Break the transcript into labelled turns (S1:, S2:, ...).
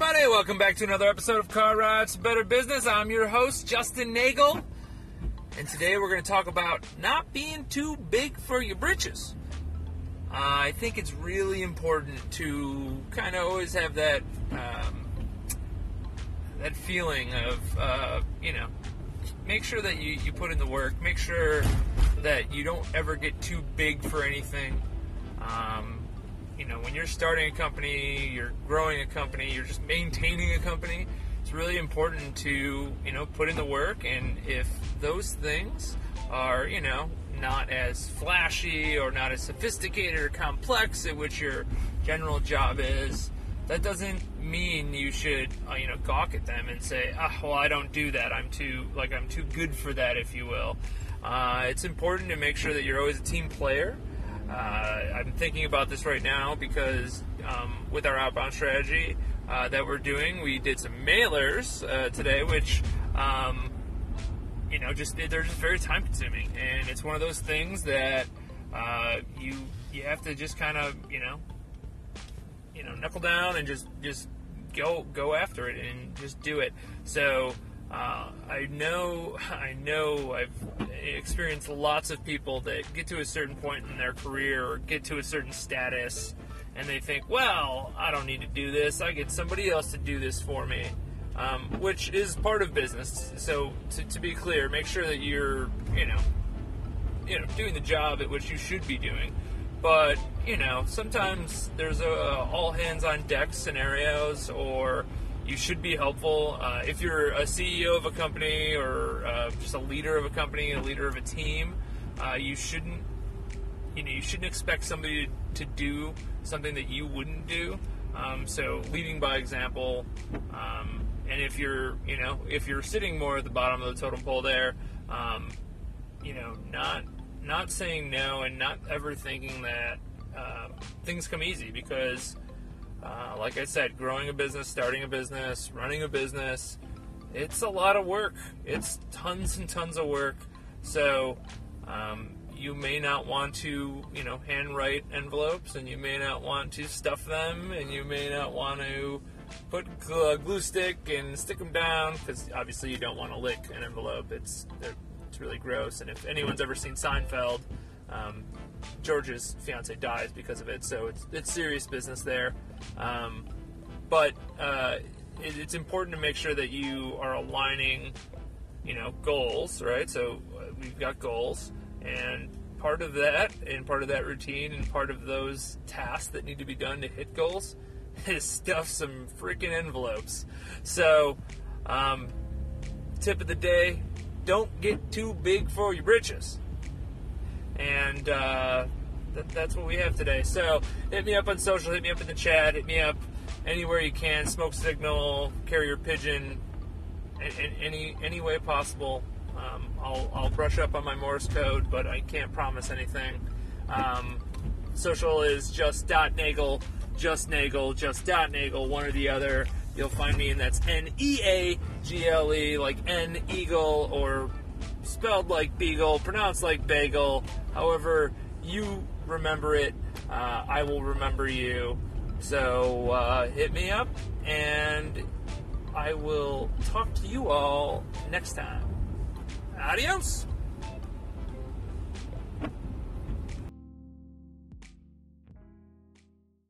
S1: everybody. Welcome back to another episode of Car Rides Better Business. I'm your host, Justin Neagle. And today we're going to talk about not being too big for your britches. Uh, I think it's really important to kind of always have that um, that feeling of, uh, you know, make sure that you, you put in the work. Make sure that you don't ever get too big for anything. Um, you know, when you're starting a company, you're growing a company, you're just maintaining a company, it's really important to, you know, put in the work. And if those things are, you know, not as flashy or not as sophisticated or complex at which your general job is, that doesn't mean you should, uh, you know, gawk at them and say, ah, well, I don't do that. I'm too, like, I'm too good for that, if you will. Uh, it's important to make sure that you're always a team player uh, I'm thinking about this right now because um, with our outbound strategy uh, that we're doing, we did some mailers uh, today, which um, you know just they're just very time consuming, and it's one of those things that uh, you you have to just kind of you know you know knuckle down and just just go go after it and just do it. So. Uh, I know, I know, I've experienced lots of people that get to a certain point in their career or get to a certain status, and they think, "Well, I don't need to do this. I get somebody else to do this for me," um, which is part of business. So, to, to be clear, make sure that you're, you know, you know, doing the job at which you should be doing. But you know, sometimes there's a all hands on deck scenarios or you should be helpful. Uh, if you're a CEO of a company or uh, just a leader of a company, a leader of a team, uh, you shouldn't, you know, you shouldn't expect somebody to, do something that you wouldn't do. Um, so leading by example, um, and if you're, you know, if you're sitting more at the bottom of the totem pole there, um, you know, not not saying no and not ever thinking that uh, things come easy because uh, like I said, growing a business, starting a business, running a business, it's a lot of work. It's tons and tons of work. So um, you may not want to, you know, handwrite envelopes, and you may not want to stuff them, and you may not want to put glue stick and stick them down because obviously you don't want to lick an envelope. It's it's really gross. And if anyone's ever seen Seinfeld, um, George's fiance dies because of it. So it's it's serious business there. Um, but uh, it, it's important to make sure that you are aligning, you know, goals, right? So uh, we've got goals, and part of that, and part of that routine, and part of those tasks that need to be done to hit goals is stuff some freaking envelopes. So, um, tip of the day: don't get too big for your britches and uh, th- that's what we have today. So hit me up on social, hit me up in the chat, hit me up anywhere you can. Smoke signal, carrier pigeon, in any any way possible. Um, I'll, I'll brush up on my Morse code, but I can't promise anything. Um, social is just dot neagle, just neagle, just dot neagle, one or the other. You'll find me, and that's N E A G L E, like N eagle or spelled like beagle, pronounced like bagel. However, you remember it, uh, I will remember you. So uh, hit me up, and I will talk to you all next time. Adios.